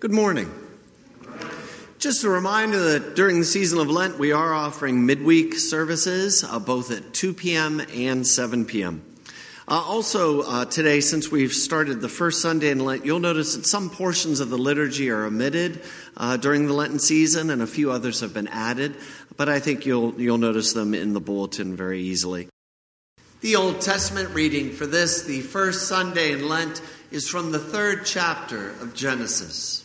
Good morning. Just a reminder that during the season of Lent, we are offering midweek services, uh, both at 2 p.m. and 7 p.m. Uh, also, uh, today, since we've started the first Sunday in Lent, you'll notice that some portions of the liturgy are omitted uh, during the Lenten season, and a few others have been added. But I think you'll you'll notice them in the bulletin very easily. The Old Testament reading for this, the first Sunday in Lent, is from the third chapter of Genesis.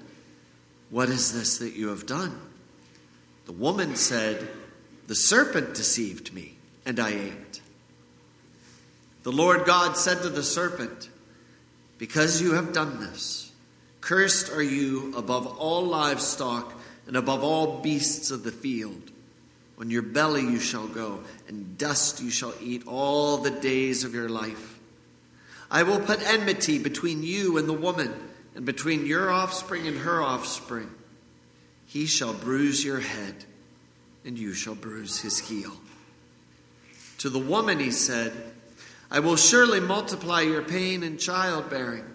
what is this that you have done? The woman said, The serpent deceived me, and I ate. The Lord God said to the serpent, Because you have done this, cursed are you above all livestock and above all beasts of the field. On your belly you shall go, and dust you shall eat all the days of your life. I will put enmity between you and the woman and between your offspring and her offspring. He shall bruise your head, and you shall bruise his heel. To the woman he said, I will surely multiply your pain in childbearing.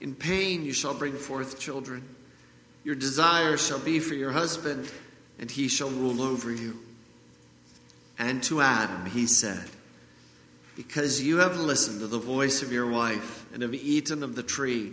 In pain you shall bring forth children. Your desire shall be for your husband, and he shall rule over you. And to Adam he said, Because you have listened to the voice of your wife, and have eaten of the tree,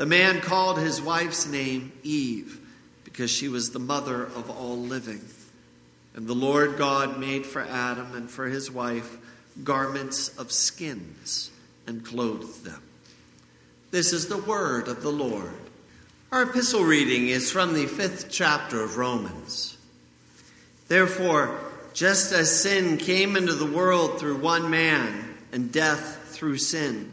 The man called his wife's name Eve because she was the mother of all living. And the Lord God made for Adam and for his wife garments of skins and clothed them. This is the word of the Lord. Our epistle reading is from the fifth chapter of Romans. Therefore, just as sin came into the world through one man, and death through sin,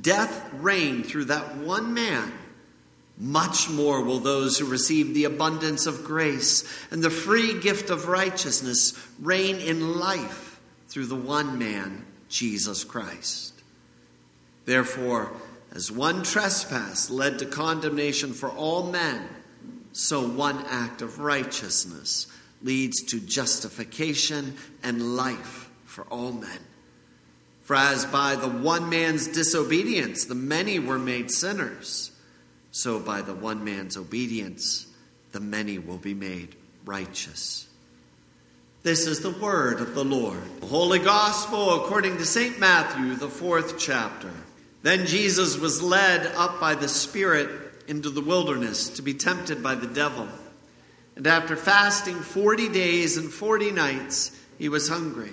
death reigned through that one man, much more will those who receive the abundance of grace and the free gift of righteousness reign in life through the one man, Jesus Christ. Therefore, as one trespass led to condemnation for all men, so one act of righteousness leads to justification and life for all men. For as by the one man's disobedience the many were made sinners, so by the one man's obedience the many will be made righteous. This is the word of the Lord. The Holy Gospel according to St. Matthew, the fourth chapter. Then Jesus was led up by the Spirit into the wilderness to be tempted by the devil. And after fasting forty days and forty nights, he was hungry.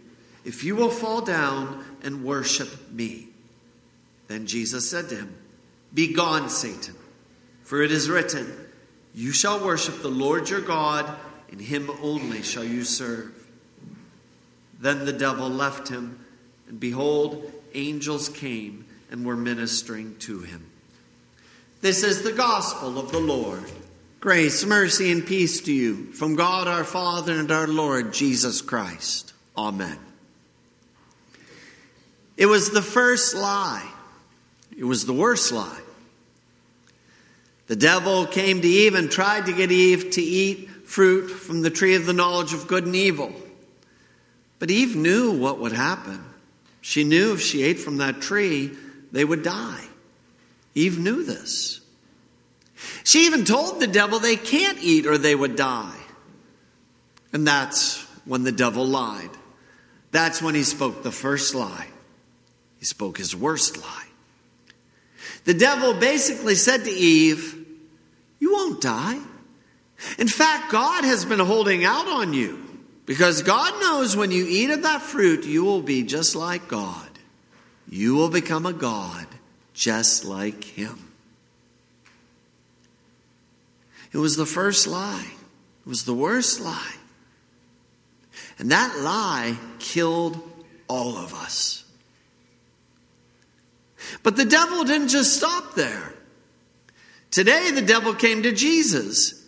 if you will fall down and worship me. Then Jesus said to him, Begone, Satan, for it is written, You shall worship the Lord your God, and him only shall you serve. Then the devil left him, and behold, angels came and were ministering to him. This is the gospel of the Lord. Grace, mercy, and peace to you from God our Father and our Lord Jesus Christ. Amen. It was the first lie. It was the worst lie. The devil came to Eve and tried to get Eve to eat fruit from the tree of the knowledge of good and evil. But Eve knew what would happen. She knew if she ate from that tree, they would die. Eve knew this. She even told the devil they can't eat or they would die. And that's when the devil lied. That's when he spoke the first lie. He spoke his worst lie. The devil basically said to Eve, You won't die. In fact, God has been holding out on you because God knows when you eat of that fruit, you will be just like God. You will become a God just like Him. It was the first lie, it was the worst lie. And that lie killed all of us. But the devil didn't just stop there. Today, the devil came to Jesus.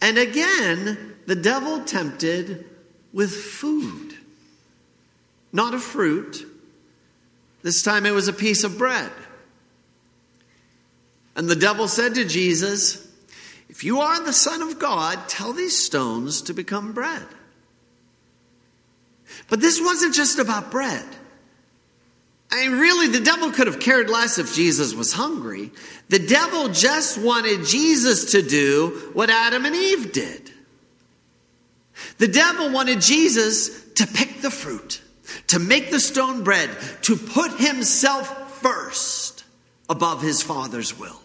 And again, the devil tempted with food, not a fruit. This time it was a piece of bread. And the devil said to Jesus, If you are the Son of God, tell these stones to become bread. But this wasn't just about bread. I mean, really, the devil could have cared less if Jesus was hungry. The devil just wanted Jesus to do what Adam and Eve did. The devil wanted Jesus to pick the fruit, to make the stone bread, to put himself first above his Father's will.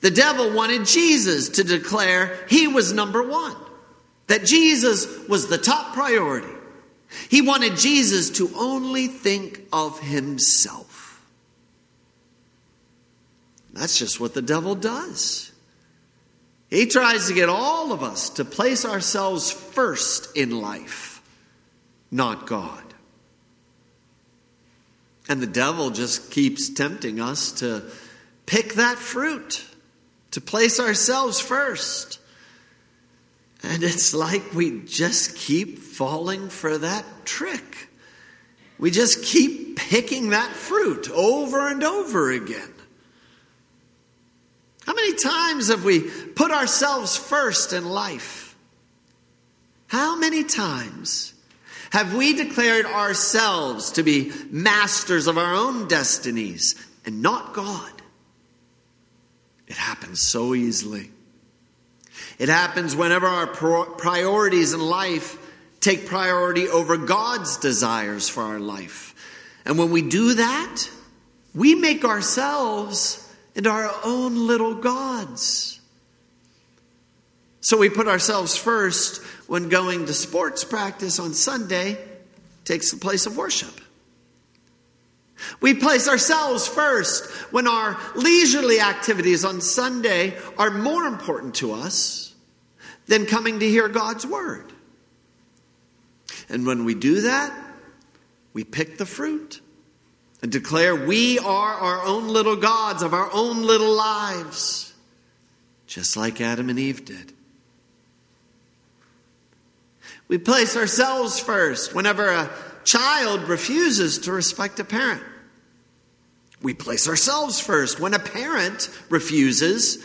The devil wanted Jesus to declare he was number one, that Jesus was the top priority. He wanted Jesus to only think of himself. That's just what the devil does. He tries to get all of us to place ourselves first in life, not God. And the devil just keeps tempting us to pick that fruit, to place ourselves first. And it's like we just keep falling for that trick. We just keep picking that fruit over and over again. How many times have we put ourselves first in life? How many times have we declared ourselves to be masters of our own destinies and not God? It happens so easily. It happens whenever our priorities in life take priority over God's desires for our life. And when we do that, we make ourselves into our own little gods. So we put ourselves first when going to sports practice on Sunday takes the place of worship. We place ourselves first when our leisurely activities on Sunday are more important to us than coming to hear God's word. And when we do that, we pick the fruit and declare we are our own little gods of our own little lives, just like Adam and Eve did. We place ourselves first whenever a child refuses to respect a parent. We place ourselves first when a parent refuses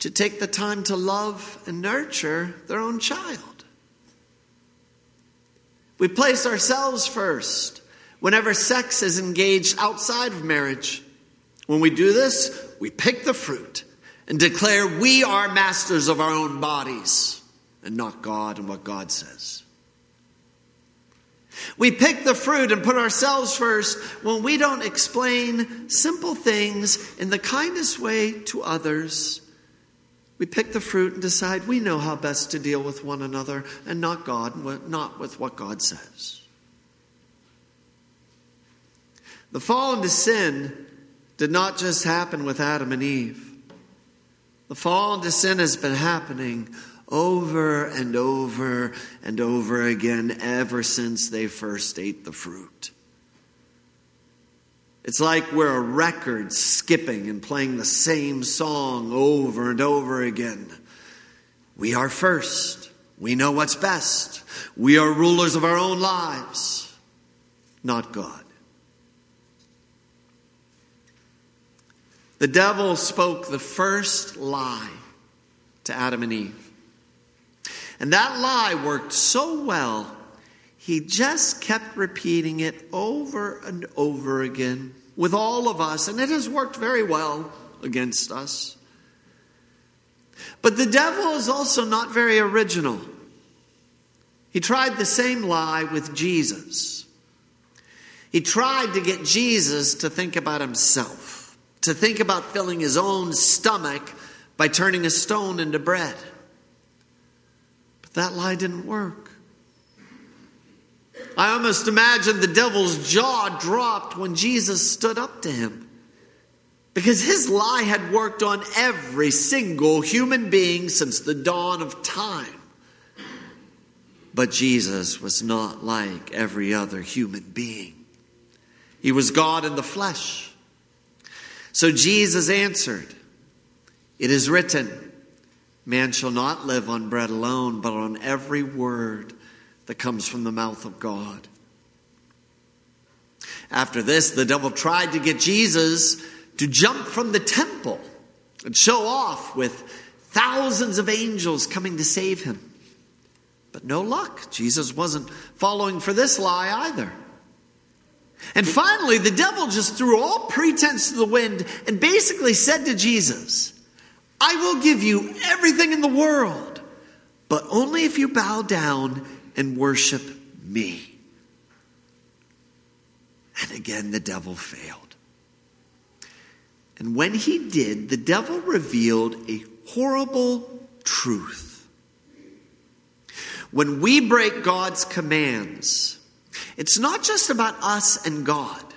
to take the time to love and nurture their own child. We place ourselves first whenever sex is engaged outside of marriage. When we do this, we pick the fruit and declare we are masters of our own bodies and not God and what God says. We pick the fruit and put ourselves first when we don't explain simple things in the kindest way to others. We pick the fruit and decide we know how best to deal with one another and not God, not with what God says. The fall into sin did not just happen with Adam and Eve. The fall into sin has been happening over and over and over again ever since they first ate the fruit. It's like we're a record skipping and playing the same song over and over again. We are first. We know what's best. We are rulers of our own lives, not God. The devil spoke the first lie to Adam and Eve. And that lie worked so well, he just kept repeating it over and over again with all of us, and it has worked very well against us. But the devil is also not very original. He tried the same lie with Jesus. He tried to get Jesus to think about himself to think about filling his own stomach by turning a stone into bread. That lie didn't work. I almost imagine the devil's jaw dropped when Jesus stood up to him. Because his lie had worked on every single human being since the dawn of time. But Jesus was not like every other human being. He was God in the flesh. So Jesus answered, It is written, Man shall not live on bread alone, but on every word that comes from the mouth of God. After this, the devil tried to get Jesus to jump from the temple and show off with thousands of angels coming to save him. But no luck. Jesus wasn't following for this lie either. And finally, the devil just threw all pretense to the wind and basically said to Jesus, I will give you everything in the world, but only if you bow down and worship me. And again, the devil failed. And when he did, the devil revealed a horrible truth. When we break God's commands, it's not just about us and God.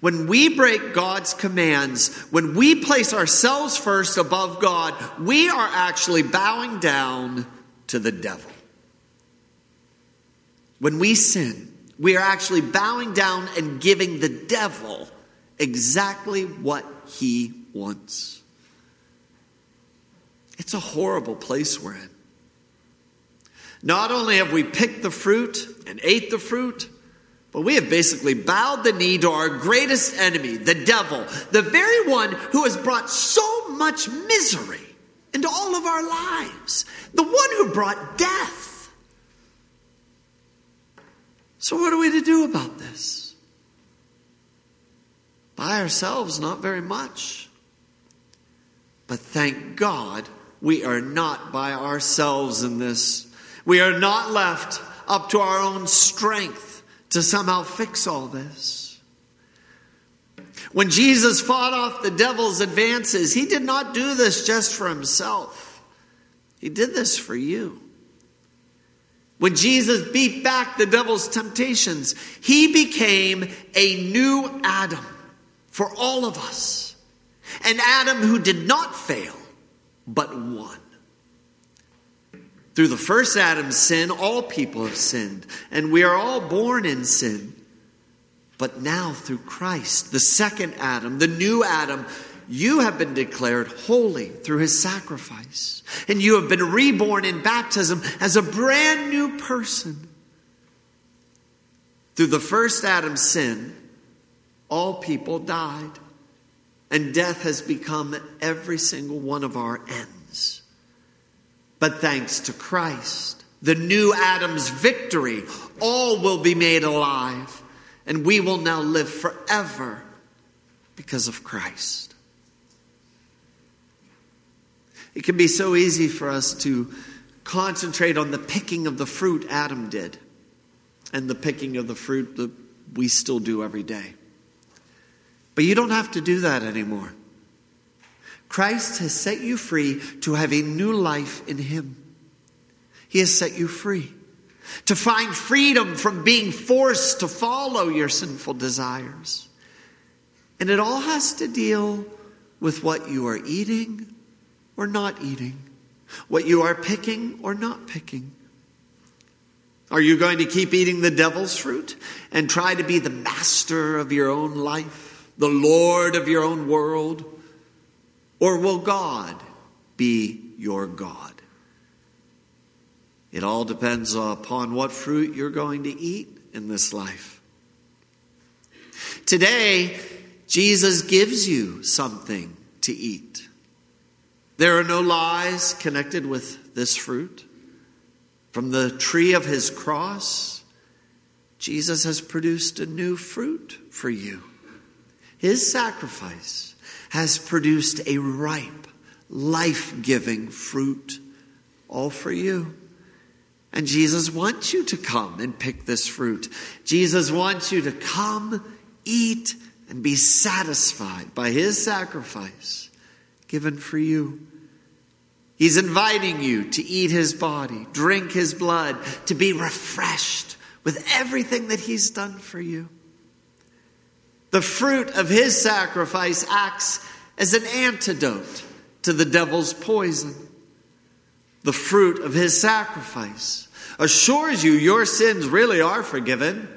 When we break God's commands, when we place ourselves first above God, we are actually bowing down to the devil. When we sin, we are actually bowing down and giving the devil exactly what he wants. It's a horrible place we're in. Not only have we picked the fruit and ate the fruit, but we have basically bowed the knee to our greatest enemy, the devil, the very one who has brought so much misery into all of our lives, the one who brought death. So, what are we to do about this? By ourselves, not very much. But thank God we are not by ourselves in this. We are not left up to our own strength to somehow fix all this. When Jesus fought off the devil's advances, he did not do this just for himself, he did this for you. When Jesus beat back the devil's temptations, he became a new Adam for all of us. An Adam who did not fail, but won. Through the first Adam's sin, all people have sinned, and we are all born in sin. But now, through Christ, the second Adam, the new Adam, you have been declared holy through his sacrifice. And you have been reborn in baptism as a brand new person. Through the first Adam's sin, all people died, and death has become every single one of our ends. But thanks to Christ, the new Adam's victory, all will be made alive, and we will now live forever because of Christ. It can be so easy for us to concentrate on the picking of the fruit Adam did and the picking of the fruit that we still do every day. But you don't have to do that anymore. Christ has set you free to have a new life in Him. He has set you free to find freedom from being forced to follow your sinful desires. And it all has to deal with what you are eating or not eating, what you are picking or not picking. Are you going to keep eating the devil's fruit and try to be the master of your own life, the Lord of your own world? Or will God be your God? It all depends upon what fruit you're going to eat in this life. Today, Jesus gives you something to eat. There are no lies connected with this fruit. From the tree of his cross, Jesus has produced a new fruit for you. His sacrifice has produced a ripe, life giving fruit, all for you. And Jesus wants you to come and pick this fruit. Jesus wants you to come, eat, and be satisfied by his sacrifice given for you. He's inviting you to eat his body, drink his blood, to be refreshed with everything that he's done for you. The fruit of his sacrifice acts as an antidote to the devil's poison. The fruit of his sacrifice assures you your sins really are forgiven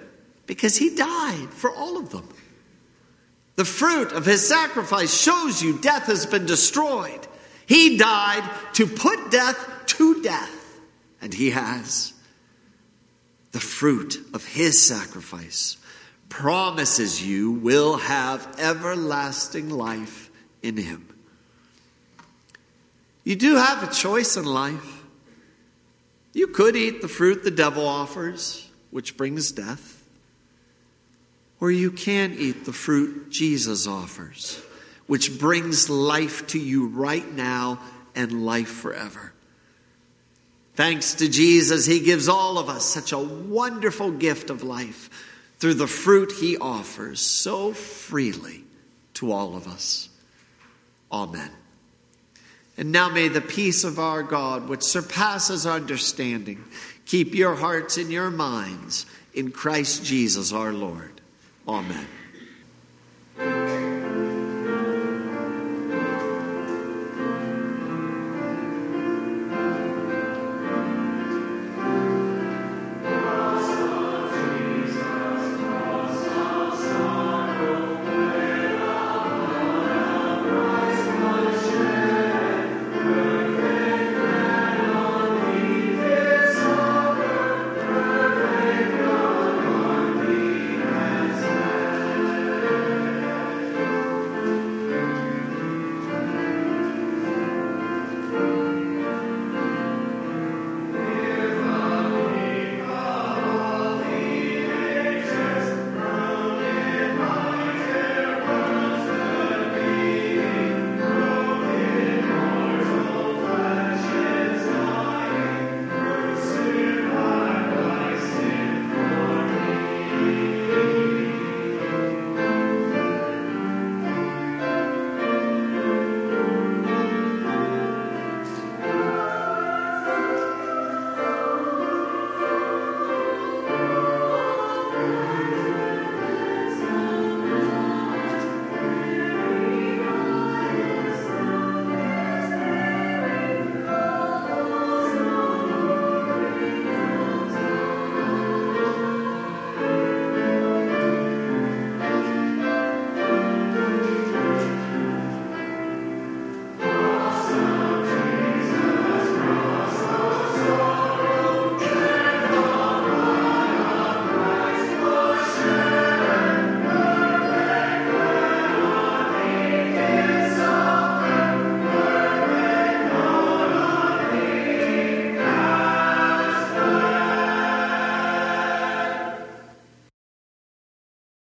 because he died for all of them. The fruit of his sacrifice shows you death has been destroyed. He died to put death to death, and he has. The fruit of his sacrifice promises you will have everlasting life in him. You do have a choice in life. You could eat the fruit the devil offers, which brings death, or you can eat the fruit Jesus offers, which brings life to you right now and life forever. Thanks to Jesus, He gives all of us such a wonderful gift of life through the fruit he offers so freely to all of us. Amen. And now may the peace of our God, which surpasses understanding, keep your hearts and your minds in Christ Jesus our Lord. Amen.